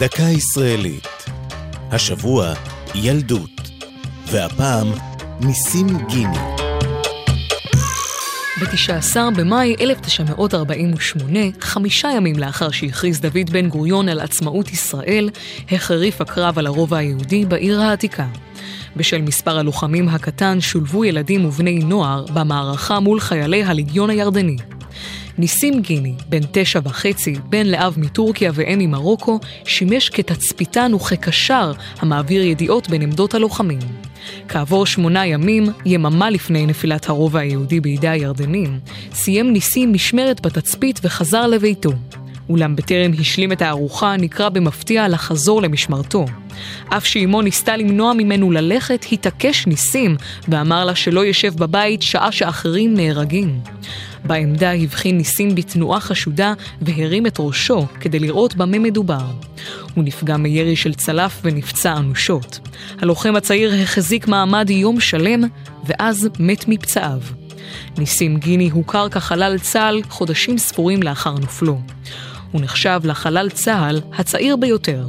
דקה ישראלית. השבוע ילדות, והפעם ניסים גיני. ב-19 במאי 1948, חמישה ימים לאחר שהכריז דוד בן גוריון על עצמאות ישראל, החריף הקרב על הרובע היהודי בעיר העתיקה. בשל מספר הלוחמים הקטן שולבו ילדים ובני נוער במערכה מול חיילי הליגיון הירדני. ניסים גיני, בן תשע וחצי, בן לאב מטורקיה ואם ממרוקו, שימש כתצפיתן וכקשר המעביר ידיעות בין עמדות הלוחמים. כעבור שמונה ימים, יממה לפני נפילת הרובע היהודי בידי הירדנים, סיים ניסים משמרת בתצפית וחזר לביתו. אולם בטרם השלים את הארוחה, נקרא במפתיע לחזור למשמרתו. אף שאימו ניסתה למנוע ממנו ללכת, התעקש ניסים, ואמר לה שלא ישב בבית שעה שאחרים נהרגים. בעמדה הבחין ניסים בתנועה חשודה והרים את ראשו כדי לראות במה מדובר. הוא נפגע מירי של צלף ונפצע אנושות. הלוחם הצעיר החזיק מעמד יום שלם, ואז מת מפצעיו. ניסים גיני הוכר כחלל צה"ל חודשים ספורים לאחר נופלו. הוא נחשב לחלל צה"ל הצעיר ביותר.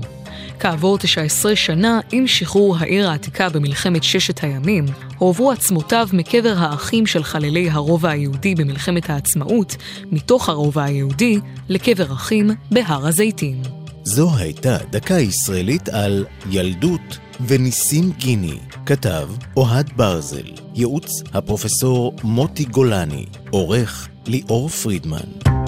כעבור 19 שנה, עם שחרור העיר העתיקה במלחמת ששת הימים, הועברו עצמותיו מקבר האחים של חללי הרובע היהודי במלחמת העצמאות, מתוך הרובע היהודי, לקבר אחים בהר הזיתים. זו הייתה דקה ישראלית על ילדות וניסים גיני. כתב אוהד ברזל, ייעוץ הפרופסור מוטי גולני, עורך ליאור פרידמן.